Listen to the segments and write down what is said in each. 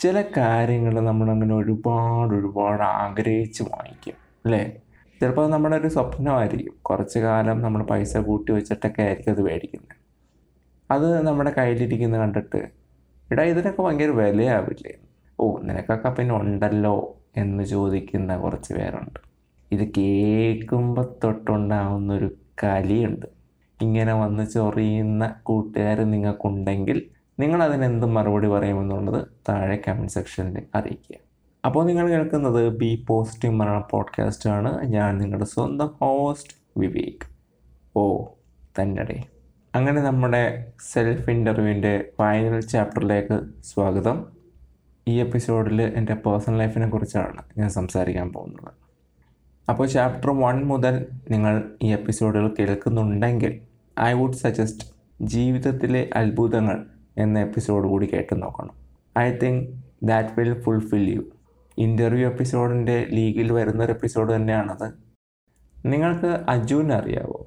ചില കാര്യങ്ങൾ നമ്മളങ്ങനെ ഒരുപാട് ഒരുപാട് ആഗ്രഹിച്ച് വാങ്ങിക്കും അല്ലേ? ചിലപ്പോൾ അത് നമ്മുടെ ഒരു സ്വപ്നമായിരിക്കും. കുറച്ച് കാലം നമ്മൾ പൈസ കൂട്ടി വെച്ചിട്ടൊക്കെ ആയിരിക്കും അത് മേടിക്കുന്നത്. അത് നമ്മുടെ കയ്യിലിരിക്കുന്നത് കണ്ടിട്ട് എടാ ഇതിനൊക്കെ ഭയങ്കര വിലയാവില്ലേ? ഓ നിനക്കൊക്കെ പിന്നെ ഉണ്ടല്ലോ എന്ന് ചോദിക്കുന്ന കുറച്ച് പേരുണ്ട്. ഇത് കേൾക്കുമ്പോൾ തൊട്ടുണ്ടാവുന്നൊരു കലിയുണ്ട്. ഇങ്ങനെ വന്ന് ചൊറിയുന്ന കൂട്ടുകാർ നിങ്ങൾക്കുണ്ടെങ്കിൽ നിങ്ങൾ അതിനെന്ത് മറുപടി പറയുമെന്നുള്ളത് താഴെ കമന്റ് സെക്ഷനിൽ അറിയിക്കുക. അപ്പോൾ നിങ്ങൾ കേൾക്കുന്നത് ബി പോസിറ്റീവ് മലയാളം പോഡ്കാസ്റ്റ് ആണ്. ഞാൻ നിങ്ങളുടെ സ്വന്തം ഹോസ്റ്റ് വിവേക്. ഓ തന്നടേ. അങ്ങനെ നമ്മുടെ സെൽഫ് ഇന്റർവ്യൂവിന്റെ ഫൈനൽ ചാപ്റ്ററിലേക്ക് സ്വാഗതം. ഈ എപ്പിസോഡിൽ എന്റെ പേഴ്സണൽ ലൈഫിനെ കുറിച്ചാണ് ഞാൻ സംസാരിക്കാൻ പോകുന്നത്. അപ്പോൾ ചാപ്റ്റർ വൺ മുതൽ നിങ്ങൾ ഈ എപ്പിസോഡുകൾ കേൾക്കുന്നുണ്ടെങ്കിൽ ഐ വുഡ് സജസ്റ്റ് ജീവിതത്തിലെ അത്ഭുതങ്ങൾ എന്ന എപ്പിസോഡ് കൂടി കേട്ട് നോക്കണം. I think that will fulfil you interview എപ്പിസോഡിന്റെ ലീഗിൽ വരുന്നൊരു എപ്പിസോഡ് തന്നെയാണത്. നിങ്ങൾക്ക് അജുവിനെ അറിയാവോ?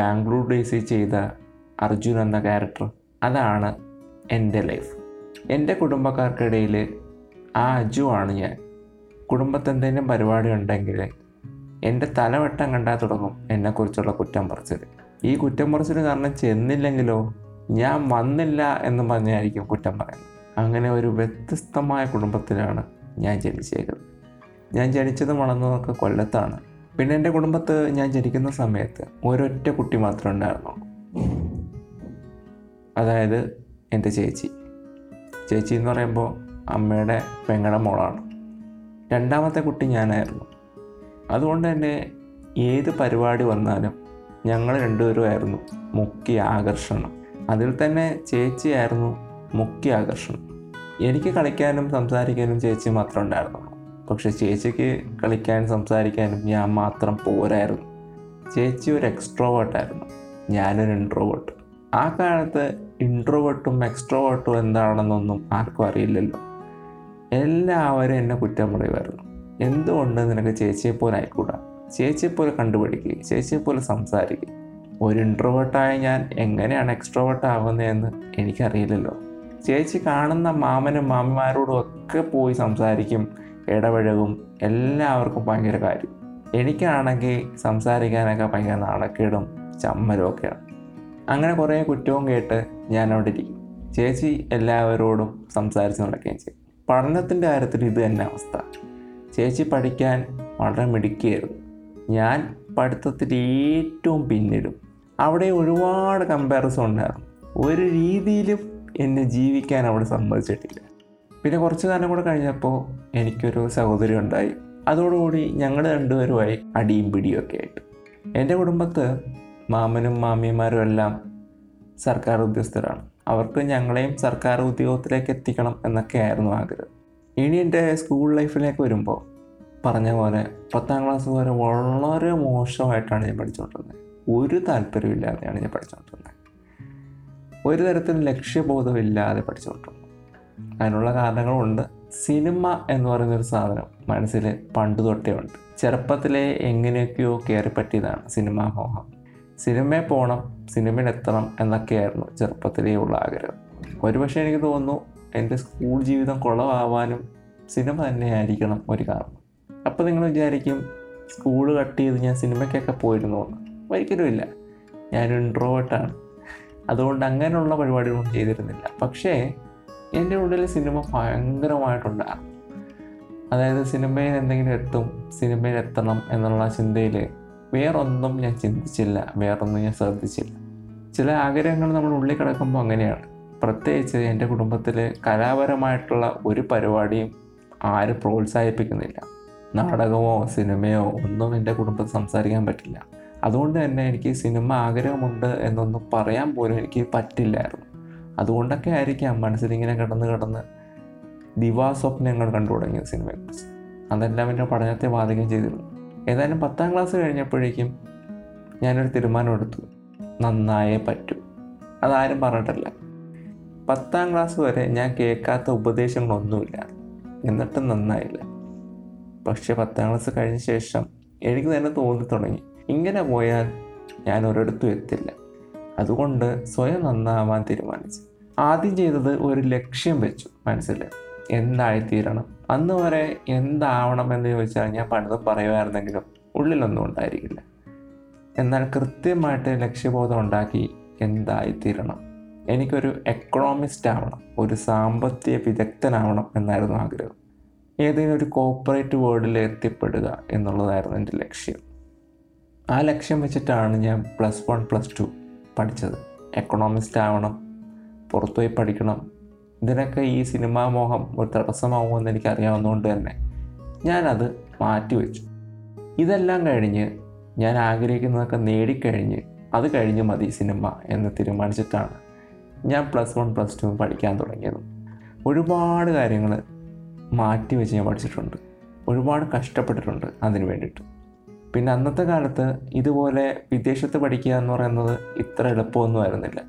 ബാംഗ്ലൂർ ഡേയ്സിൽ ചെയ്ത അർജുൻ എന്ന ക്യാരക്ടർ അതാണ് എന്റെ ലൈഫ് എന്റെ കുടുംബക്കാർക്കിടയിൽ ആ അജു ആണ് ഞാൻ. കുടുംബത്തിൽ എന്തെങ്കിലും പരിപാടി ഉണ്ടെങ്കിൽ എന്റെ തലവട്ടം കണ്ടാൽ തുടങ്ങും എന്നെക്കുറിച്ചുള്ള കുറ്റം പറച്ചിൽ ഈ കുറ്റം പറച്ചിൽ കാരണം ചെന്നില്ലെങ്കിലോ ഞാൻ വന്നില്ല എന്ന് പറഞ്ഞായിരിക്കും കുറ്റം പറയുന്നത്. അങ്ങനെ ഒരു വ്യത്യസ്തമായ കുടുംബത്തിലാണ് ഞാൻ ജനിച്ചേക്കുന്നത്. ഞാൻ ജനിച്ചതും വളർന്നതൊക്കെ കൊല്ലത്താണ്. പിന്നെ എന്റെ കുടുംബത്ത് ഞാൻ ജനിക്കുന്ന സമയത്ത് ഒരൊറ്റ കുട്ടി മാത്രമേ ഉണ്ടായിരുന്നുള്ളൂ അതായത് എന്റെ ചേച്ചി. ചേച്ചി എന്ന് പറയുമ്പോൾ അമ്മയുടെ പെങ്ങളുടെ മോളാണ്. രണ്ടാമത്തെ കുട്ടി ഞാനായിരുന്നു. അതുകൊണ്ട് തന്നെ ഏത് പരിപാടി വന്നാലും ഞങ്ങൾ രണ്ടുപേരുമായിരുന്നു മുഖ്യ ആകർഷണം. അതിൽ തന്നെ ചേച്ചിയായിരുന്നു മുഖ്യ ആകർഷണം. എനിക്ക് കളിക്കാനും സംസാരിക്കാനും ചേച്ചി മാത്രമേ ഉണ്ടായിരുന്നുള്ളൂ പക്ഷെ ചേച്ചിക്ക് കളിക്കാനും സംസാരിക്കാനും ഞാൻ മാത്രം പോരായിരുന്നു. ചേച്ചി ഒരു എക്സ്ട്രോവേർട്ടായിരുന്നു ഞാനൊരു ഇൻട്രോവേർട്ട് ആ കാലത്ത് ഇൻട്രോവേർട്ടും എക്സ്ട്രോവേർട്ടും എന്താണെന്നൊന്നും ആർക്കും അറിയില്ലല്ലോ. എല്ലാവരും എന്നെ കുറ്റം പറയുമായിരുന്നു എന്തുകൊണ്ട് നിനക്ക് ചേച്ചിയെ പോലെ ആയിക്കൂടാ? ചേച്ചിയെ പോലെ കണ്ടുപിടിക്കുക ചേച്ചിയെ പോലെ സംസാരിക്കുക ഒരു ഇൻട്രോവേർട്ടായ ഞാൻ എങ്ങനെയാണ് എക്സ്ട്രോവേർട്ട് ആവുന്നതെന്ന് എനിക്കറിയില്ലല്ലോ. ചേച്ചി കാണുന്ന മാമനും മാമിമാരോടും ഒക്കെ പോയി സംസാരിക്കും ഇടപഴകും. എല്ലാവർക്കും ഭയങ്കര കാര്യം. എനിക്കാണെങ്കിൽ സംസാരിക്കാനൊക്കെ ഭയങ്കര നാണക്കേടും ചമ്മലും ഒക്കെയാണ് അങ്ങനെ കുറേ കുറ്റവും കേട്ട് ഞാൻ അവിടെ ഇരിക്കും. ചേച്ചി എല്ലാവരോടും സംസാരിച്ച് നടക്കുകയും ചെയ്യും. പഠനത്തിന്റെ കാര്യത്തിൽ ഇത് തന്നെ അവസ്ഥ. ചേച്ചി പഠിക്കാൻ വളരെ മിടുക്കിയായിരുന്നു. ഞാൻ പഠിത്തത്തിൽ ഏറ്റവും പിന്നിലും. അവിടെ ഒരുപാട് കമ്പാരിസൺ ഉണ്ടായിരുന്നു. ഒരു രീതിയിലും എന്നെ ജീവിക്കാൻ അവിടെ സമ്മതിച്ചിട്ടില്ല. പിന്നെ കുറച്ച് കാലം കൂടെ കഴിഞ്ഞപ്പോൾ എനിക്കൊരു സഹോദരി ഉണ്ടായി. അതോടുകൂടി ഞങ്ങൾ രണ്ടുപേരുമായി അടിയും പിടിയും ഒക്കെ ആയിട്ട്. എന്റെ കുടുംബത്ത് മാമനും മാമിമാരും എല്ലാം സർക്കാർ ഉദ്യോഗസ്ഥരാണ്. അവർക്ക് ഞങ്ങളെയും സർക്കാർ ഉദ്യോഗത്തിലേക്ക് എത്തിക്കണം എന്നൊക്കെ ആയിരുന്നു ആഗ്രഹം. ഇനി എന്റെ സ്കൂൾ ലൈഫിലേക്ക് വരുമ്പോൾ പറഞ്ഞ പോലെ പത്താം ക്ലാസ് വരെ വളരെ മോശമായിട്ടാണ് ഞാൻ പഠിച്ചുകൊണ്ടിരുന്നത്. ഒരു താല്പര്യമില്ലാതെയാണ് ഞാൻ പഠിച്ചുകൊണ്ടിരുന്നത്. ഒരു തരത്തിലും ലക്ഷ്യബോധമില്ലാതെ പഠിച്ചുകൊണ്ടിരുന്നു അതിനുള്ള കാരണങ്ങളുണ്ട്. സിനിമ എന്ന് പറയുന്നൊരു സാധനം മനസ്സിൽ പണ്ട് തൊട്ടേ ഉണ്ട്. ചെറുപ്പത്തിലെ എങ്ങനെയൊക്കെയോ കയറി പറ്റിയതാണ് സിനിമാ മോഹം. സിനിമയിൽ പോകണം സിനിമയിൽ എത്തണം എന്നൊക്കെയായിരുന്നു ചെറുപ്പത്തിലേ ഉള്ള ആഗ്രഹം. ഒരുപക്ഷെ എനിക്ക് തോന്നുന്നു എന്റെ സ്കൂൾ ജീവിതം കുളവാവാനും സിനിമ തന്നെയായിരിക്കണം ഒരു കാരണം. അപ്പോൾ നിങ്ങൾ വിചാരിക്കും സ്കൂൾ കട്ട് ചെയ്ത് ഞാൻ സിനിമയ്ക്കൊക്കെ പോയിരുന്നു എന്ന്. ഒരിക്കലും ഇല്ല. ഞാൻ ഇൻട്രോവേർട്ടാണ് അതുകൊണ്ട് അങ്ങനെയുള്ള പരിപാടികളൊന്നും ചെയ്തിരുന്നില്ല. പക്ഷേ എന്റെ ഉള്ളിൽ സിനിമ ഭയങ്കരമായിട്ടുണ്ടായിരുന്നു അതായത് സിനിമയിൽ എന്തെങ്കിലും എത്തും സിനിമയിൽ എത്തണം എന്നുള്ള ചിന്തയിൽ വേറൊന്നും ഞാൻ ചിന്തിച്ചില്ല വേറൊന്നും ഞാൻ ശ്രദ്ധിച്ചില്ല. ചില ആഗ്രഹങ്ങൾ നമ്മൾ ഉള്ളിൽ കിടക്കുമ്പോൾ അങ്ങനെയാണ്. പ്രത്യേകിച്ച് എന്റെ കുടുംബത്തിൽ കലാപരമായിട്ടുള്ള ഒരു പരിപാടിയും ആരും പ്രോത്സാഹിപ്പിക്കുന്നില്ല. നാടകമോ സിനിമയോ ഒന്നും എന്റെ കുടുംബത്തിൽ സംസാരിക്കാൻ പറ്റില്ല. അതുകൊണ്ട് തന്നെ എനിക്ക് സിനിമ ആഗ്രഹമുണ്ട് എന്നൊന്നും പറയാൻ പോലും എനിക്ക് പറ്റില്ലായിരുന്നു. അതുകൊണ്ടൊക്കെ ആയിരിക്കാം മനസ്സിലിങ്ങനെ കിടന്ന് കിടന്ന് ദിവാസ്വപ്നങ്ങൾ കണ്ടു തുടങ്ങിയത് സിനിമയെക്കുറിച്ച് അതെല്ലാം എന്റെ പഠനത്തെ ബാധിക്കുകയും ചെയ്തിരുന്നു. ഏതായാലും പത്താം ക്ലാസ് കഴിഞ്ഞപ്പോഴേക്കും ഞാനൊരു തീരുമാനമെടുത്തു നന്നായേ പറ്റൂ. അതാരും പറഞ്ഞിട്ടില്ല. പത്താം ക്ലാസ് വരെ ഞാൻ കേൾക്കാത്ത ഉപദേശങ്ങളൊന്നുമില്ല. എന്നിട്ടും നന്നായില്ല. പക്ഷേ പത്താം ക്ലാസ് കഴിഞ്ഞ ശേഷം എനിക്ക് തന്നെ തോന്നി തുടങ്ങി. ഇങ്ങനെ പോയാൽ ഞാൻ ഒരിടത്തും എത്തില്ല. അതുകൊണ്ട് സ്വയം നന്നാവാൻ തീരുമാനിച്ചു. ആദ്യം ചെയ്തത് ഒരു ലക്ഷ്യം വെച്ചു മനസ്സിൽ എന്തായിത്തീരണം? അന്ന് വരെ എന്താവണം എന്ന് ചോദിച്ചാൽ ഞാൻ പണിത് പറയുമായിരുന്നെങ്കിലും ഉള്ളിലൊന്നും ഉണ്ടായിരിക്കില്ല. എന്നാൽ കൃത്യമായിട്ട് ലക്ഷ്യബോധം ഉണ്ടാക്കി എന്തായിത്തീരണം? എനിക്കൊരു എക്കണോമിസ്റ്റ് ആവണം ഒരു സാമ്പത്തിക വിദഗ്ധനാവണം എന്നായിരുന്നു ആഗ്രഹം. ഏതെങ്കിലും ഒരു കോപ്പറേറ്റ് വേൾഡിൽ എത്തിപ്പെടുക എന്നുള്ളതായിരുന്നു എന്റെ ലക്ഷ്യം. ആ ലക്ഷ്യം വെച്ചിട്ടാണ് ഞാൻ പ്ലസ് വൺ പ്ലസ് ടു പഠിച്ചത്. എക്കണോമിസ്റ്റ് ആവണം പുറത്തുപോയി പഠിക്കണം. ഇതിനൊക്കെ ഈ സിനിമാ മോഹം ഒരു തടസ്സമാവുമെന്ന് എനിക്കറിയാവുന്നതുകൊണ്ട് തന്നെ ഞാനത് മാറ്റിവെച്ചു. ഇതെല്ലാം കഴിഞ്ഞ് ഞാൻ ആഗ്രഹിക്കുന്നതൊക്കെ നേടിക്കഴിഞ്ഞ് അത് കഴിഞ്ഞ് മതി സിനിമ എന്ന് തീരുമാനിച്ചിട്ടാണ് ഞാൻ പ്ലസ് വൺ പ്ലസ് ടു പഠിക്കാൻ തുടങ്ങിയത്. ഒരുപാട് കാര്യങ്ങൾ മാറ്റി വെച്ച് ഞാൻ പഠിച്ചിട്ടുണ്ട്. ഒരുപാട് കഷ്ടപ്പെട്ടിട്ടുണ്ട് അതിന് വേണ്ടിയിട്ട്. പിന്നെ അന്നത്തെ കാലത്ത് ഇതുപോലെ വിദേശത്ത് പഠിക്കുക എന്ന് പറയുന്നത് ഇത്ര എളുപ്പമൊന്നും ആയിരുന്നില്ല.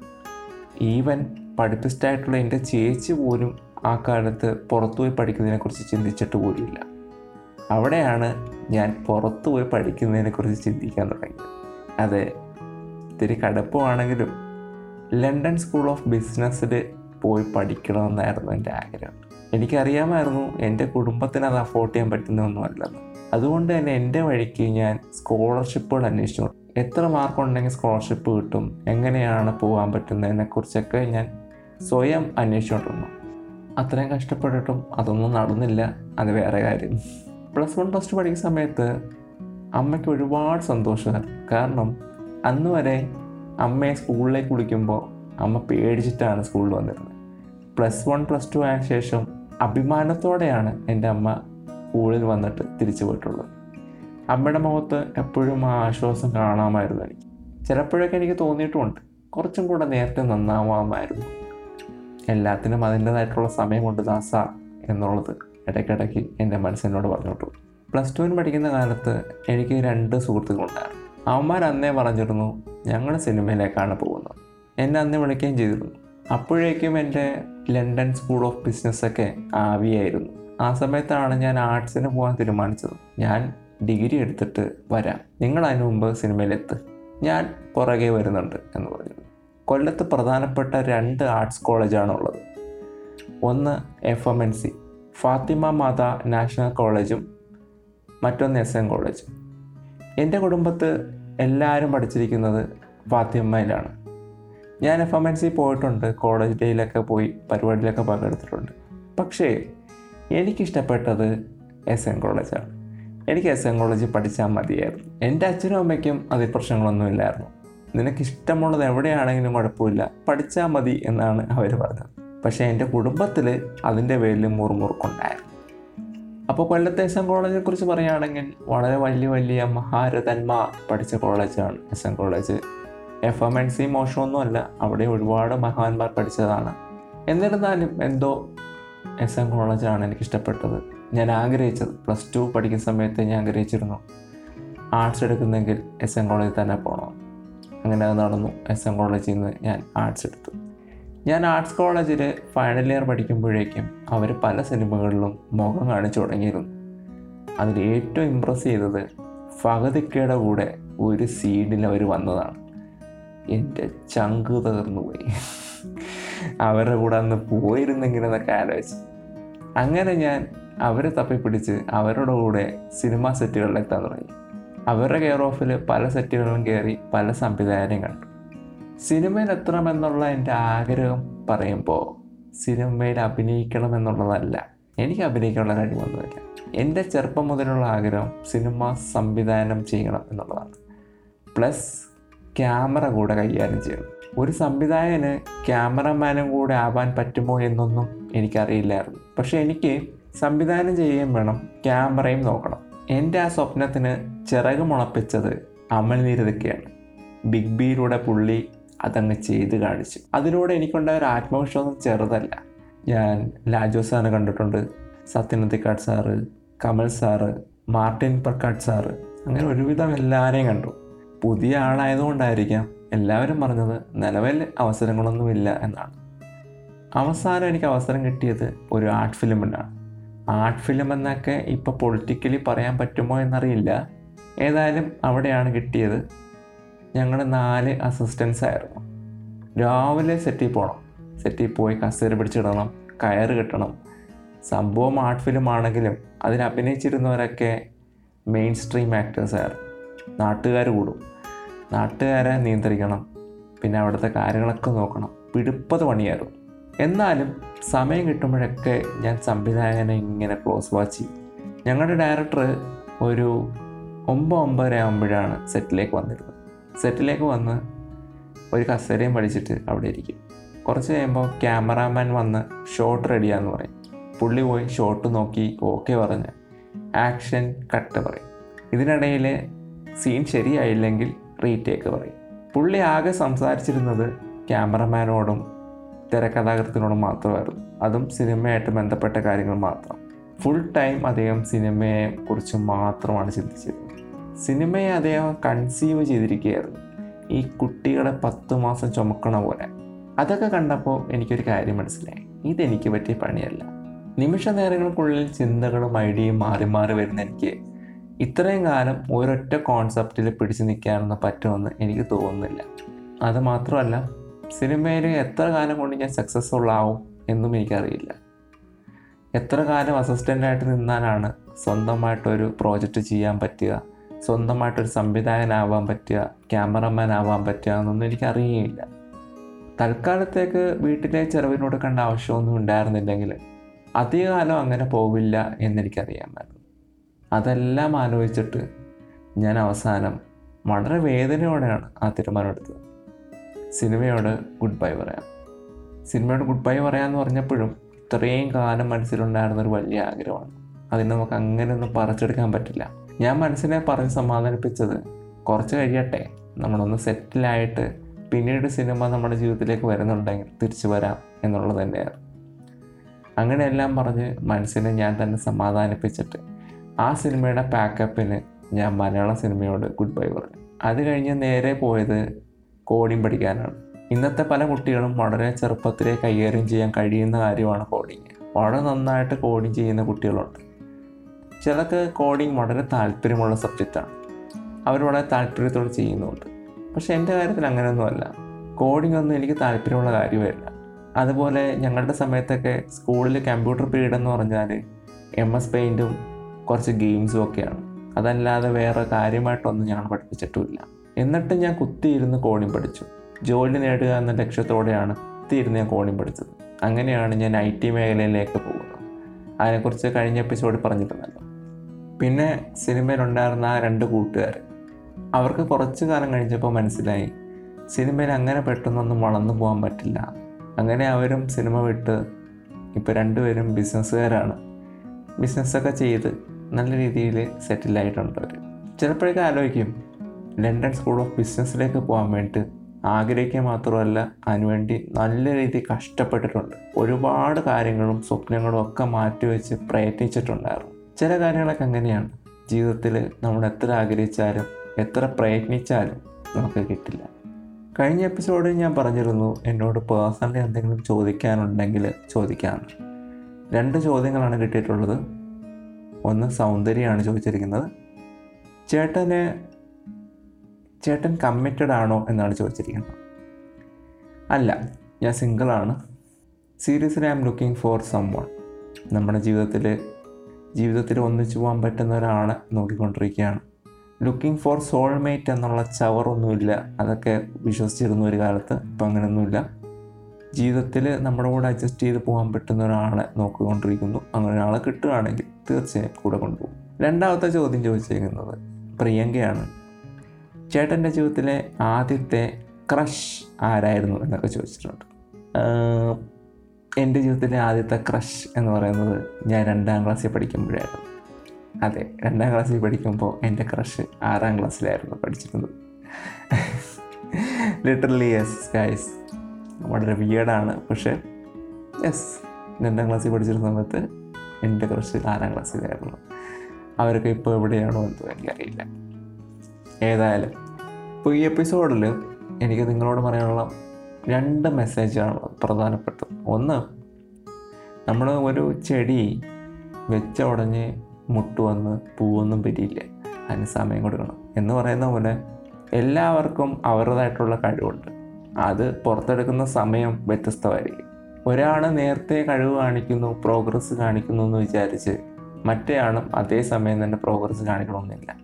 ഈവൻ പഠിപ്പിസ്റ്റായിട്ടുള്ള എന്റെ ചേച്ചി പോലും ആ കാലത്ത് പുറത്തുപോയി പഠിക്കുന്നതിനെക്കുറിച്ച് ചിന്തിച്ചിട്ട് പോലുമില്ല അവിടെയാണ് ഞാൻ പുറത്തുപോയി പഠിക്കുന്നതിനെക്കുറിച്ച് ചിന്തിക്കാൻ തുടങ്ങിയത്. അതെ ഇത്തിരി കടുപ്പമാണെങ്കിലും ലണ്ടൻ സ്കൂൾ ഓഫ് ബിസിനസ്സിൽ പോയി പഠിക്കണമെന്നായിരുന്നു എന്റെ ആഗ്രഹം. എനിക്കറിയാമായിരുന്നു എന്റെ കുടുംബത്തിന് അത് അഫോർഡ് ചെയ്യാൻ പറ്റുന്നതൊന്നുമല്ലെന്ന് അതുകൊണ്ട് തന്നെ എന്റെ വഴിക്ക് ഞാൻ സ്കോളർഷിപ്പുകൾ അന്വേഷിച്ചു. എത്ര മാർക്ക് ഉണ്ടെങ്കിൽ സ്കോളർഷിപ്പ് കിട്ടും? എങ്ങനെയാണ് പോകാൻ പറ്റുന്നതിനെക്കുറിച്ചൊക്കെ ഞാൻ സ്വയം അന്വേഷിച്ചുകൊണ്ടിരുന്നു. അത്രയും കഷ്ടപ്പെട്ടിട്ടും അതൊന്നും നടന്നില്ല. അത് വേറെ കാര്യം. പ്ലസ് വൺ പ്ലസ് ടു പഠിക്കുന്ന സമയത്ത് അമ്മയ്ക്ക് ഒരുപാട് സന്തോഷമായിരുന്നു. കാരണം അന്ന് വരെ അമ്മയെ സ്കൂളിലേക്ക് വിളിക്കുമ്പോൾ അമ്മ പേടിച്ചിട്ടാണ് സ്കൂളിൽ വന്നിരുന്നത്. പ്ലസ് വൺ പ്ലസ് ടു ആയ ശേഷം അഭിമാനത്തോടെയാണ് എന്റെ അമ്മ സ്കൂളിൽ വന്നിട്ട് തിരിച്ചു പോയിട്ടുള്ളത് അമ്മയുടെ മുഖത്ത് എപ്പോഴും ആ ആശ്വാസം കാണാമായിരുന്നു എനിക്ക്. ചിലപ്പോഴൊക്കെ എനിക്ക് തോന്നിയിട്ടുമുണ്ട്. കുറച്ചും കൂടെ നേരത്തെ നന്നാവാമായിരുന്നു. എല്ലാത്തിനും അതിന്റെതായിട്ടുള്ള സമയം കൊണ്ട് ദാസ എന്നുള്ളത് ഇടയ്ക്കിടയ്ക്ക് എന്റെ മനസ്സിനോട് പറഞ്ഞോട്ടു പ്ലസ് ടുവിന് പഠിക്കുന്ന കാലത്ത് എനിക്ക് രണ്ട് സുഹൃത്തുക്കളുണ്ടായിരുന്നു അവന്മാർ അന്നേ പറഞ്ഞിരുന്നു ഞങ്ങൾ സിനിമയിലേക്കാണ് പോകുന്നത്. എന്നെ അന്ന് വിളിക്കുകയും ചെയ്തിരുന്നു. അപ്പോഴേക്കും എന്റെ ലണ്ടൻ സ്കൂൾ ഓഫ് ബിസിനസ്സൊക്കെ ആവിയായിരുന്നു. ആ സമയത്താണ് ഞാൻ ആർട്സിന് പോകാൻ തീരുമാനിച്ചത്. ഞാൻ ഡിഗ്രി എടുത്തിട്ട് വരാം. നിങ്ങൾ അതിനു മുമ്പ് സിനിമയിലെത്ത്. ഞാൻ പുറകെ വരുന്നുണ്ട് എന്ന് പറഞ്ഞു. കൊല്ലത്ത് പ്രധാനപ്പെട്ട രണ്ട് ആർട്സ് കോളേജാണ് ഉള്ളത് ഒന്ന് F M N C Fatima Mata national കോളേജും മറ്റൊന്ന് എസ് എൻ കോളേജും. എന്റെ കുടുംബത്ത് എല്ലാവരും പഠിച്ചിരിക്കുന്നത് ഫാത്തിമയിലാണ്. ഞാൻ എഫ് എം എൻ സി പോയിട്ടുണ്ട്. കോളേജ് ഡേയിലൊക്കെ പോയി പരിപാടിയിലൊക്കെ പങ്കെടുത്തിട്ടുണ്ട്. പക്ഷേ എനിക്കിഷ്ടപ്പെട്ടത് എസ് എൻ കോളേജാണ് എനിക്ക് എസ് എൻ കോളേജ് പഠിച്ചാൽ മതിയായിരുന്നു. എന്റെ അച്ഛനും അമ്മയ്ക്കും അതിൽ പ്രശ്നങ്ങളൊന്നുമില്ലായിരുന്നു. നിനക്ക് ഇഷ്ടമുള്ളത് എവിടെയാണെങ്കിലും കുഴപ്പമില്ല. പഠിച്ചാൽ മതി എന്നാണ് അവർ പറഞ്ഞത്. പക്ഷേ എന്റെ കുടുംബത്തിൽ അതിന്റെ പേരിൽ മുറുമുറുക്കുണ്ടായിരുന്നു. അപ്പോൾ കൊല്ലത്തെ എസ് എൻ കോളേജിനെക്കുറിച്ച് പറയുകയാണെങ്കിൽ വളരെ വലിയ വലിയ മഹാരഥന്മ പഠിച്ച കോളേജാണ് S N college F M N C മോശമൊന്നുമല്ല. അവിടെ ഒരുപാട് മഹാന്മാർ പഠിച്ചതാണ്. എന്നിരുന്നാലും എന്തോ എസ് എൻ കോളേജാണ് എനിക്ക് ഇഷ്ടപ്പെട്ടത് ഞാൻ ആഗ്രഹിച്ചത് പ്ലസ് ടു പഠിക്കുന്ന സമയത്ത് ഞാൻ ആഗ്രഹിച്ചിരുന്നു. ആർട്സ് എടുക്കുന്നെങ്കിൽ എസ് എൻ കോളേജിൽ തന്നെ പോകണം അങ്ങനെ അത് നടന്നു. എസ് എൻ കോളേജിൽ നിന്ന് ഞാൻ ആർട്സ് എടുത്തു. ഞാൻ ആർട്സ് കോളേജിൽ ഫൈനൽ ഇയർ പഠിക്കുമ്പോഴേക്കും അവർ പല സിനിമകളിലും മുഖം കാണിച്ചു തുടങ്ങിയിരുന്നു. അതിൽ ഏറ്റവും ഇമ്പ്രസ് ചെയ്തത് ഫഹദിക്കയുടെ കൂടെ ഒരു സീഡിൽ അവർ വന്നതാണ്. എന്റെ ചങ്ക് തകർന്നു പോയി അവരുടെ കൂടെ അന്ന് പോയിരുന്നെങ്കിലെന്നൊക്കെ ആലോചിച്ച്. അങ്ങനെ ഞാൻ അവരെ തപ്പിപ്പിടിച്ച് അവരുടെ കൂടെ സിനിമാ സെറ്റുകളിൽ എത്താൻ തുടങ്ങി. അവരുടെ കെയർ ഓഫിൽ പല സെറ്റുകളിലും കയറി പല സംവിധായകരെയും കണ്ടു സിനിമയിൽ എത്തണമെന്നുള്ള എന്റെ ആഗ്രഹം പറയുമ്പോൾ സിനിമയിൽ അഭിനയിക്കണം എന്നുള്ളതല്ല എനിക്ക് അഭിനയിക്കാനുള്ള കഴിവൊന്നുമില്ല എന്റെ ചെറുപ്പം മുതലുള്ള ആഗ്രഹം സിനിമ സംവിധാനം ചെയ്യണം എന്നുള്ളതാണ്. പ്ലസ് ക്യാമറ കൂടെ കൈകാര്യം ചെയ്യണം. ഒരു സംവിധായകന് ക്യാമറമാനും കൂടെ ആവാൻ പറ്റുമോ എന്നൊന്നും എനിക്കറിയില്ലായിരുന്നു. പക്ഷെ എനിക്ക് സംവിധാനം ചെയ്യുകയും വേണം ക്യാമറയും നോക്കണം. എന്റെ ആ സ്വപ്നത്തിന് ചിറക് മുളപ്പിച്ചത് അമൽ നീരതൊക്കെയാണ് ബിഗ് ബിയിലൂടെ പുള്ളി അതങ്ങ് ചെയ്ത് കാണിച്ചു. അതിലൂടെ എനിക്കുണ്ടായ ഒരു ആത്മവിശ്വാസം ചെറുതല്ല. ഞാൻ ലാജോ സാറിനെ കണ്ടിട്ടുണ്ട്. സത്യനത്തിക്കാട് sir Kamal sir Martin Prakkat sir അങ്ങനെ ഒരുവിധം എല്ലാവരെയും കണ്ടു. പുതിയ ആളായതുകൊണ്ടായിരിക്കാം എല്ലാവരും പറഞ്ഞത് നിലവിൽ അവസരങ്ങളൊന്നുമില്ല എന്നാണ്. അവസാനം എനിക്ക് അവസരം കിട്ടിയത് ഒരു ആർട്ട് ഫിലിമിനാണ്. ആർട്ട് ഫിലിം എന്നൊക്കെ ഇപ്പോൾ പൊളിറ്റിക്കലി പറയാൻ പറ്റുമോ എന്നറിയില്ല. ഏതായാലും അവിടെയാണ് കിട്ടിയത്. ഞങ്ങൾ നാല് അസിസ്റ്റൻസ് ആയിരുന്നു. രാവിലെ സെറ്റിൽ പോകണം സെറ്റിൽ പോയി കസേര പിടിച്ചിടണം കയറ് കെട്ടണം. സംഭവം ആർട്ട് ഫിലിം ആണെങ്കിലും അതിൽ അഭിനയിച്ചിരുന്നവരൊക്കെ മെയിൻ സ്ട്രീം ആക്ടേഴ്സ് ആയിരുന്നു. നാട്ടുകാർ കൂടും. നാട്ടുകാരെ നിയന്ത്രിക്കണം. പിന്നെ അവിടുത്തെ കാര്യങ്ങളൊക്കെ നോക്കണം. പിടുപ്പത് പണിയായിരുന്നു. എന്നാലും സമയം കിട്ടുമ്പോഴൊക്കെ ഞാൻ സംവിധായകനെ ഇങ്ങനെ ക്ലോസ് വാച്ച് ചെയ്യും. ഞങ്ങളുടെ ഡയറക്ടർ ഒരു ഒമ്പത് ഒമ്പതര ആകുമ്പോഴാണ് സെറ്റിലേക്ക് വന്നിരുന്നത്. സെറ്റിലേക്ക് വന്ന് ഒരു കസേരയും പഠിച്ചിട്ട് അവിടെ ഇരിക്കും. കുറച്ച് കഴിയുമ്പോൾ ക്യാമറാമാൻ വന്ന് ഷോട്ട് റെഡിയാന്ന് പറയും. പുള്ളി പോയി ഷോട്ട് നോക്കി ഓക്കെ പറഞ്ഞ്. ആക്ഷൻ കട്ട് പറയും. ഇതിനിടയിൽ സീൻ ശരിയായില്ലെങ്കിൽ റീടേക്ക് പറയും. പുള്ളി ആകെ സംസാരിച്ചിരുന്നത് ക്യാമറമാനോടും തിരക്കഥാകൃത്തിനോടും മാത്രമായിരുന്നു. അതും സിനിമയായിട്ട് ബന്ധപ്പെട്ട കാര്യങ്ങൾ മാത്രം. ഫുൾ ടൈം അദ്ദേഹം സിനിമയെ കുറിച്ച് മാത്രമാണ് ചിന്തിച്ചിരുന്നത്. സിനിമയെ അദ്ദേഹം കൺസീവ് ചെയ്തിരിക്കുകയായിരുന്നു. ഈ കുട്ടികളെ പത്ത് മാസം ചുമക്കണ പോലെ. അതൊക്കെ കണ്ടപ്പോൾ എനിക്കൊരു കാര്യം മനസ്സിലായി. ഇതെനിക്ക് പറ്റിയ പണിയല്ല. നിമിഷ നേരങ്ങൾക്കുള്ളിൽ ചിന്തകളും ഐഡിയയും മാറി മാറി വരുന്ന എനിക്ക് ഇത്രയും കാലം ഒരൊറ്റ കോൺസെപ്റ്റിൽ പിടിച്ചു നിൽക്കാനൊന്നും പറ്റുമെന്ന് എനിക്ക് തോന്നുന്നില്ല. അത് മാത്രമല്ല സിനിമയിൽ എത്ര കാലം കൊണ്ട് ഞാൻ സക്സസ്ഫുൾ ആവും എന്നും എനിക്കറിയില്ല. എത്ര കാലം അസിസ്റ്റന്റായിട്ട് നിന്നാലാണ് സ്വന്തമായിട്ടൊരു പ്രോജക്റ്റ് ചെയ്യാൻ പറ്റുക സ്വന്തമായിട്ടൊരു സംവിധായകനാവാൻ പറ്റുക ക്യാമറമാൻ ആവാൻ പറ്റുക എന്നൊന്നും എനിക്കറിയില്ല തൽക്കാലത്തേക്ക് വീട്ടിലെ ചെറുവിനോട് കണ്ട ആവശ്യമൊന്നും ഉണ്ടായിരുന്നില്ലെങ്കിൽ അധികകാലം അങ്ങനെ പോവില്ല എന്നെനിക്കറിയാമായിരുന്നു അതെല്ലാം ആലോചിച്ചിട്ട് ഞാൻ അവസാനം വളരെ വേദനയോടെയാണ് ആ തീരുമാനം എടുത്തത് സിനിമയോട് ഗുഡ് ബൈ പറയാം. സിനിമയോട് ഗുഡ് ബൈ പറയാമെന്ന് പറഞ്ഞപ്പോഴും ഇത്രയും കാലം മനസ്സിലുണ്ടായിരുന്ന ഒരു വലിയ ആഗ്രഹമാണ്. അതിന് നമുക്ക് അങ്ങനെ ഒന്നും പറിച്ചെടുക്കാൻ പറ്റില്ല. ഞാൻ മനസ്സിനെ പറഞ്ഞ് സമാധാനിപ്പിച്ചത് കുറച്ച് കഴിയട്ടെ നമ്മളൊന്ന് സെറ്റിലായിട്ട് പിന്നീട് സിനിമ നമ്മുടെ ജീവിതത്തിലേക്ക് വരുന്നുണ്ടെങ്കിൽ തിരിച്ചു വരാം എന്നുള്ളത് തന്നെയാണ്. അങ്ങനെയെല്ലാം പറഞ്ഞ് മനസ്സിനെ ഞാൻ തന്നെ സമാധാനിപ്പിച്ചിട്ട് ആ സിനിമയുടെ പാക്കപ്പിന് ഞാൻ മലയാള സിനിമയോട് ഗുഡ് ബൈ പറഞ്ഞു. അത് കഴിഞ്ഞ് നേരെ പോയത് കോഡിങ് പഠിക്കാനാണ്. ഇന്നത്തെ പല കുട്ടികളും വളരെ ചെറുപ്പത്തിലേ കൈകാര്യം ചെയ്യാൻ കഴിയുന്ന കാര്യമാണ് കോഡിങ് വളരെ നന്നായിട്ട് കോഡിങ് ചെയ്യുന്ന കുട്ടികളുണ്ട്. ചിലർക്ക് കോഡിങ് വളരെ താല്പര്യമുള്ള സബ്ജക്റ്റാണ് അവർ വളരെ താല്പര്യത്തോടെ ചെയ്യുന്നുണ്ട്. പക്ഷേ എന്റെ കാര്യത്തിൽ അങ്ങനെയൊന്നുമല്ല. കോഡിംഗ് ഒന്നും എനിക്ക് താല്പര്യമുള്ള കാര്യമല്ല. അതുപോലെ ഞങ്ങളുടെ സമയത്തൊക്കെ സ്കൂളിൽ കമ്പ്യൂട്ടർ പീരീഡ് എന്ന് പറഞ്ഞാൽ എം എസ് പെയിന്റും കുറച്ച് ഗെയിംസും ഒക്കെയാണ്. അതല്ലാതെ വേറെ കാര്യമായിട്ടൊന്നും ഞാൻ പഠിപ്പിച്ചിട്ടുമില്ല. എന്നിട്ട് ഞാൻ കുത്തിയിരുന്ന് കോണിയും പഠിച്ചു. ജോലി നേടുക എന്ന ലക്ഷ്യത്തോടെയാണ് കുത്തിയിരുന്ന് ഞാൻ കോണിയും പഠിച്ചത്. അങ്ങനെയാണ് ഞാൻ ഐ ടി മേഖലയിലേക്ക് പോകുന്നത്. അതിനെക്കുറിച്ച് കഴിഞ്ഞ എപ്പിസോഡിൽ പറഞ്ഞിട്ടുണ്ടല്ലോ. പിന്നെ സിനിമയിലുണ്ടായിരുന്ന ആ രണ്ട് കൂട്ടുകാർ. അവർക്ക് കുറച്ച് കാലം കഴിഞ്ഞപ്പോൾ മനസ്സിലായി സിനിമയിൽ അങ്ങനെ പെട്ടെന്നൊന്നും വളർന്നു പോകാൻ പറ്റില്ല. അങ്ങനെ അവരും സിനിമ വിട്ട് ഇപ്പോൾ രണ്ടുപേരും ബിസിനസ്സുകാരാണ് ബിസിനസ്സൊക്കെ ചെയ്ത് നല്ല രീതിയിൽ സെറ്റിലായിട്ടുണ്ട് അവർ. ചിലപ്പോഴൊക്കെ ആലോചിക്കും ലണ്ടൻ സ്കൂൾ ഓഫ് ബിസിനസ്സിലേക്ക് പോകാൻ വേണ്ടിയിട്ട് ആഗ്രഹിക്കുക മാത്രമല്ല അതിനുവേണ്ടി നല്ല രീതിയിൽ കഷ്ടപ്പെട്ടിട്ടുണ്ട്. ഒരുപാട് കാര്യങ്ങളും സ്വപ്നങ്ങളും ഒക്കെ മാറ്റിവെച്ച് പ്രയത്നിച്ചിട്ടുണ്ടായിരുന്നു. ചില കാര്യങ്ങളൊക്കെ അങ്ങനെയാണ്. ജീവിതത്തിൽ നമ്മൾ എത്ര ആഗ്രഹിച്ചാലും എത്ര പ്രയത്നിച്ചാലും നമുക്ക് കിട്ടില്ല. കഴിഞ്ഞ എപ്പിസോഡിൽ ഞാൻ പറഞ്ഞിരുന്നു എന്നോട് പേഴ്സണലി എന്തെങ്കിലും ചോദിക്കാനുണ്ടെങ്കിൽ ചോദിക്കാമെന്ന്. രണ്ട് ചോദ്യങ്ങളാണ് കിട്ടിയിട്ടുള്ളത്. ഒന്ന് സൗന്ദര്യമാണ് ചോദിച്ചിരിക്കുന്നത്. ചേട്ടന് ചേട്ടൻ കമ്മിറ്റഡ് ആണോ എന്നാണ് ചോദിച്ചിരിക്കുന്നത്. അല്ല ഞാൻ സിംഗിളാണ് seriously I am looking for someone നമ്മുടെ ജീവിതത്തിൽ ജീവിതത്തിൽ ഒന്നിച്ചു പോകാൻ പറ്റുന്ന ഒരാളെ നോക്കിക്കൊണ്ടിരിക്കുകയാണ്. ലുക്കിംഗ് ഫോർ സോൾമേറ്റ് എന്നുള്ള ചവറൊന്നുമില്ല. അതൊക്കെ വിശ്വസിച്ചിരുന്ന ഒരു കാലത്ത് ഇപ്പം അങ്ങനെയൊന്നുമില്ല. ജീവിതത്തിൽ നമ്മുടെ കൂടെ അഡ്ജസ്റ്റ് ചെയ്ത് പോകാൻ പറ്റുന്ന ഒരാളെ നോക്കിക്കൊണ്ടിരിക്കുന്നു. അങ്ങനെ ഒരാളെ കിട്ടുകയാണെങ്കിൽ തീർച്ചയായും കൂടെ കൊണ്ടുപോകും. രണ്ടാമത്തെ ചോദ്യം ചോദിച്ചിരിക്കുന്നത് പ്രിയങ്കയാണ്. ചേട്ടന്റെ ജീവിതത്തിലെ ആദ്യത്തെ ക്രഷ് ആരായിരുന്നു എന്നൊക്കെ ചോദിച്ചിട്ടുണ്ട്. എന്റെ ജീവിതത്തിലെ ആദ്യത്തെ ക്രഷ് എന്ന് പറയുന്നത് ഞാൻ രണ്ടാം ക്ലാസ്സിൽ പഠിക്കുമ്പോഴായിരുന്നു. അതെ രണ്ടാം ക്ലാസ്സിൽ പഠിക്കുമ്പോൾ എന്റെ ക്രഷ് ആറാം ക്ലാസ്സിലായിരുന്നു പഠിച്ചിരുന്നത്. ലിറ്ററലി യെസ് ഗൈസ് വളരെ വിയേഡാണ് പക്ഷേ യെസ് രണ്ടാം ക്ലാസ്സിൽ പഠിച്ചിരുന്ന സമയത്ത് എന്റെ കുറച്ച് നാലാം ക്ലാസ്സിലായിരുന്നു അവരൊക്കെ ഇപ്പോൾ എവിടെയാണോ എന്തോ എനിക്കറിയില്ല ഏതായാലും ഇപ്പോൾ ഈ എപ്പിസോഡിൽ എനിക്ക് നിങ്ങളോട് പറയാനുള്ള രണ്ട് മെസ്സേജാണ് പ്രധാനപ്പെട്ടത്. ഒന്ന് നമ്മൾ ഒരു ചെടി വെച്ച ഉടഞ്ഞ് മുട്ട് വന്ന് പൂവൊന്നും വരില്ല അതിന് സമയം കൊടുക്കണം. എന്ന് പറയുന്ന പോലെ എല്ലാവർക്കും അവരുടേതായിട്ടുള്ള കഴിവുണ്ട്. അത് പുറത്തെടുക്കുന്ന സമയം വ്യത്യസ്തമായിരിക്കും. ഒരാൾ നേരത്തെ കഴിവ് കാണിക്കുന്നു പ്രോഗ്രസ് കാണിക്കുന്നു എന്ന് വിചാരിച്ച് മറ്റേയാളും അതേ സമയം തന്നെ പ്രോഗ്രസ് കാണിക്കണമെന്നില്ല.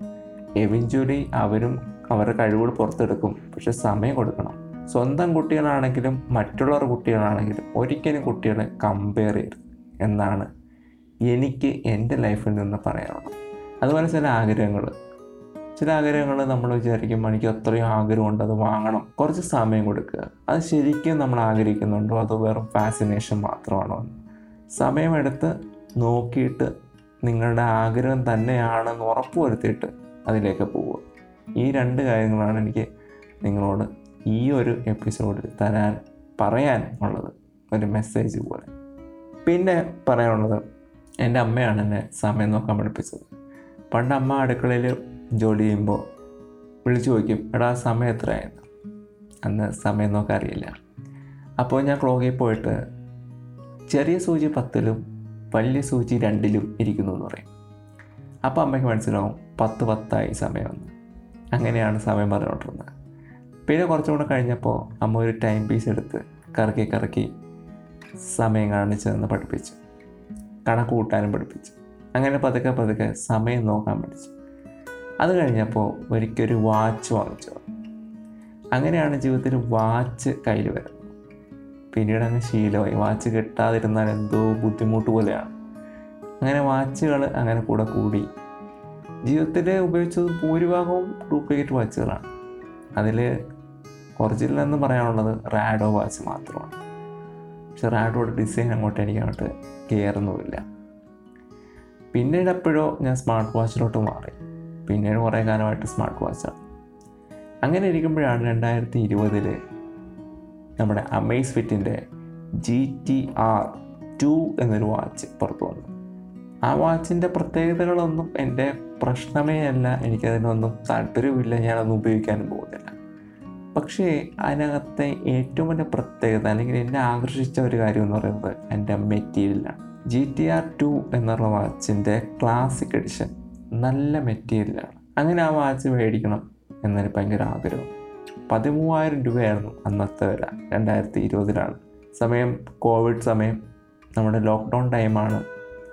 എവിഞ്ച്വലി അവരും അവരുടെ കഴിവുകൾ പുറത്തെടുക്കും പക്ഷെ സമയം കൊടുക്കണം. സ്വന്തം കുട്ടികളാണെങ്കിലും മറ്റുള്ളവർ കുട്ടികളാണെങ്കിലും ഒരിക്കലും കുട്ടികളെ കമ്പയർ ചെയ്യരുത് എന്നാണ് എനിക്ക് എന്റെ ലൈഫിൽ നിന്ന് പറയാനുള്ളത്. അതുപോലെ ചില ആഗ്രഹങ്ങൾ. ചില ആഗ്രഹങ്ങൾ നമ്മൾ വിചാരിക്കും എനിക്ക് അത്രയും ആഗ്രഹമുണ്ട് അത് വാങ്ങണം. കുറച്ച് സമയം കൊടുക്കുക. അത് ശരിക്കും നമ്മൾ ആഗ്രഹിക്കുന്നുണ്ടോ? അതോ വെറും ഫാസിനേഷൻ മാത്രമാണോ? സമയമെടുത്ത് നോക്കിയിട്ട് നിങ്ങളുടെ ആഗ്രഹം തന്നെയാണെന്ന് ഉറപ്പുവരുത്തിയിട്ട് അതിലേക്ക് പോവുക. ഈ രണ്ട് കാര്യങ്ങളാണ് എനിക്ക് നിങ്ങളോട് ഈ ഒരു എപ്പിസോഡിൽ തരാൻ പറയാൻ ഉള്ളത്. ഒരു മെസ്സേജ് പോലെ. പിന്നെ പറയാനുള്ളത് എന്റെ അമ്മയാണ് എന്നെ സമയം നോക്കാൻ പഠിപ്പിച്ചത്. പണ്ട് അമ്മ അടുക്കളയിൽ ജോലി ചെയ്യുമ്പോൾ വിളിച്ചു ചോദിക്കും എടാ സമയം എത്രയായിരുന്നു അന്ന് സമയം നോക്കാൻ അറിയില്ല. അപ്പോൾ ഞാൻ ക്ലോക്കിൽ പോയിട്ട് ചെറിയ സൂചി പത്തിലും വലിയ സൂചി രണ്ടിലും ഇരിക്കുന്നു എന്ന് പറയും. അപ്പോൾ അമ്മയ്ക്ക് മനസ്സിലാവും പത്ത് പത്തായി സമയമെന്ന് അങ്ങനെയാണ് സമയം പറഞ്ഞുകൊണ്ടിരുന്നത്. പിന്നെ കുറച്ചും കൂടെ കഴിഞ്ഞപ്പോൾ അമ്മ ഒരു ടൈം പീസ് എടുത്ത് കറക്കി കറക്കി സമയം കാണിച്ചു തന്ന് പഠിപ്പിച്ചു. കണക്ക് കൂട്ടാനും പഠിപ്പിച്ചു. അങ്ങനെ പതുക്കെ പതുക്കെ സമയം നോക്കാൻ പഠിച്ചു. അത് കഴിഞ്ഞപ്പോൾ ഒരിക്കലൊരു വാച്ച് വാങ്ങിച്ചു. അങ്ങനെയാണ് ജീവിതത്തിൽ വാച്ച് കയ്യിൽ വരുന്നത്. പിന്നീട് അങ്ങ് ശീലമായി. വാച്ച് കിട്ടാതിരുന്നാൽ എന്തോ ബുദ്ധിമുട്ട് പോലെയാണ്. അങ്ങനെ വാച്ചുകൾ അങ്ങനെ കൂടെ കൂടി. ജീവിതത്തിൽ ഉപയോഗിച്ചത് ഭൂരിഭാഗവും ഡ്യൂപ്ലിക്കേറ്റ് വാച്ചുകളാണ്. അതിൽ ഒറിജിനൽ എന്ന് പറയാനുള്ളത് റാഡോ വാച്ച് മാത്രമാണ്. പക്ഷെ റാഡോയുടെ ഡിസൈൻ അങ്ങോട്ട് എനിക്ക് അങ്ങോട്ട് കയറുന്നുമില്ല പിന്നീട് എപ്പോഴോ ഞാൻ സ്മാർട്ട് വാച്ചിലോട്ട് മാറി. പിന്നീട് കുറേ കാലമായിട്ട് സ്മാർട്ട് വാച്ചാണ് അങ്ങനെ ഇരിക്കുമ്പോഴാണ് രണ്ടായിരത്തി ഇരുപതിൽ നമ്മുടെ അമേസ് ഫിറ്റിന്റെ ജി ടി ആർ ടു എന്നൊരു വാച്ച് പുറത്തു വന്നു. ആ വാച്ചിന്റെ പ്രത്യേകതകളൊന്നും എന്റെ പ്രശ്നമേ അല്ല. എനിക്കതിനൊന്നും താല്പര്യമില്ല ഞാനൊന്നും ഉപയോഗിക്കാനും പോകുന്നില്ല. പക്ഷേ അതിനകത്തെ ഏറ്റവും വലിയ പ്രത്യേകത അല്ലെങ്കിൽ എന്നെ ആകർഷിച്ച ഒരു കാര്യം എന്ന് പറയുന്നത് എന്റെ മെറ്റീരിയലാണ്. ജി ടി ആർ ടു എന്നുള്ള വാച്ചിന്റെ ക്ലാസിക് എഡിഷൻ നല്ല മെറ്റീരിയലാണ് അങ്ങനെ ആ വാച്ച് മേടിക്കണം എന്നൊരു ഭയങ്കര ആഗ്രഹം. പതിമൂവായിരം രൂപയായിരുന്നു അന്നത്തെ വില രണ്ടായിരത്തി ഇരുപതിലാണ് സമയം കോവിഡ് സമയം നമ്മുടെ ലോക്ക്ഡൗൺ ടൈമാണ്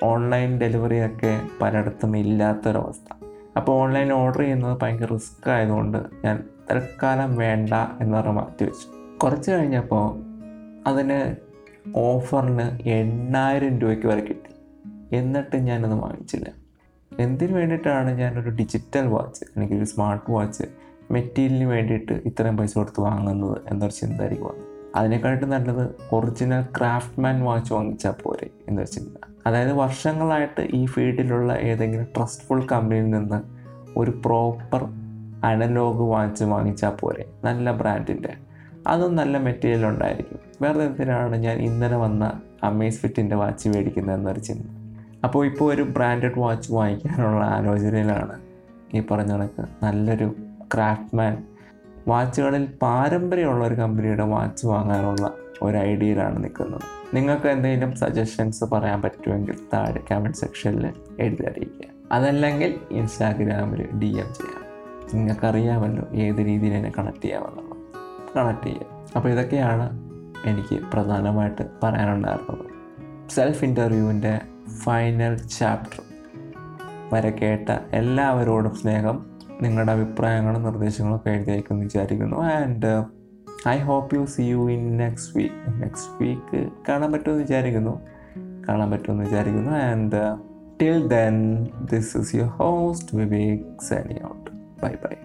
ഓൺലൈൻ ഡെലിവറി ഒക്കെ പലയിടത്തും ഇല്ലാത്തൊരവസ്ഥ. അപ്പോൾ ഓൺലൈൻ ഓർഡർ ചെയ്യുന്നത് ഭയങ്കര റിസ്ക് ആയതുകൊണ്ട് ഞാൻ തൽക്കാലം വേണ്ട എന്ന് പറഞ്ഞ് മാറ്റി വെച്ചു കുറച്ച് കഴിഞ്ഞപ്പോൾ അതിന് ഓഫറിന് എണ്ണായിരം രൂപയ്ക്ക് വരെ കിട്ടി. എന്നിട്ട് ഞാനത് വാങ്ങിച്ചില്ല. എന്തിനു വേണ്ടിയിട്ടാണ് ഞാനൊരു ഡിജിറ്റൽ വാച്ച് അല്ലെങ്കിൽ ഒരു സ്മാർട്ട് വാച്ച് മെറ്റീരിയലിന് വേണ്ടിയിട്ട് ഇത്രയും പൈസ കൊടുത്ത് വാങ്ങുന്നത് എന്നൊരു ചിന്ത ആയിരിക്കും വന്നു അതിനെക്കാട്ടും നല്ലത് ഒറിജിനൽ ക്രാഫ്റ്റ്മാൻ വാച്ച് വാങ്ങിച്ചാൽ പോരെ എന്നൊരു ചിന്ത. അതായത് വർഷങ്ങളായിട്ട് ഈ ഫീൽഡിലുള്ള ഏതെങ്കിലും ട്രസ്റ്റ്ഫുൾ കമ്പനിയിൽ നിന്ന് ഒരു പ്രോപ്പർ അനലോഗ് വാച്ച് വാങ്ങിച്ചാൽ പോരെ. നല്ല ബ്രാൻഡിന്റെ അതും നല്ല മെറ്റീരിയൽ ഉണ്ടായിരിക്കും. വേറെ എന്തിനാണ് ഞാൻ ഇന്നലെ വന്ന അമേസ് ഫിറ്റിന്റെ വാച്ച് മേടിക്കുന്നത് എന്നൊരു ചിന്ത. അപ്പോൾ ഇപ്പോൾ ഒരു ബ്രാൻഡഡ് വാച്ച് വാങ്ങിക്കാനുള്ള ആലോചനയിലാണ് ഈ പറഞ്ഞ കണക്ക്. നല്ലൊരു ക്രാഫ്റ്റ്മാൻ വാച്ചുകളിൽ പാരമ്പര്യമുള്ള ഒരു കമ്പനിയുടെ വാച്ച് വാങ്ങാനുള്ള ഒരു ഐഡിയയിലാണ് നിൽക്കുന്നത്. നിങ്ങൾക്ക് എന്തെങ്കിലും സജഷൻസ് പറയാൻ പറ്റുമെങ്കിൽ താഴെ കമന്റ് സെക്ഷനിൽ എഴുതി അറിയിക്കുക. അതല്ലെങ്കിൽ ഇൻസ്റ്റാഗ്രാമിൽ ഡി എം ചെയ്യാം. നിങ്ങൾക്കറിയാമല്ലോ ഏത് രീതിയിൽ എന്നെ കണക്ട് ചെയ്യാമെന്നുള്ളത്. കണക്ട് ചെയ്യുക അപ്പോൾ ഇതൊക്കെയാണ് എനിക്ക് പ്രധാനമായിട്ട് പറയാനുണ്ടായിരുന്നത്. സെൽഫ് ഇന്റർവ്യൂവിന്റെ ഫൈനൽ ചാപ്റ്റർ വരെ കേട്ട എല്ലാവരോടും സ്നേഹം നിങ്ങളുടെ അഭിപ്രായങ്ങളും നിർദ്ദേശങ്ങളും ഒക്കെ എഴുതി അയക്കുമെന്ന് വിചാരിക്കുന്നു. And I hope you see you in next week next week കാണാൻ പറ്റുമെന്ന് വിചാരിക്കുന്നു. കാണാൻ പറ്റുമെന്ന് വിചാരിക്കുന്നു. And till then this is your host Vivek Seni out bye bye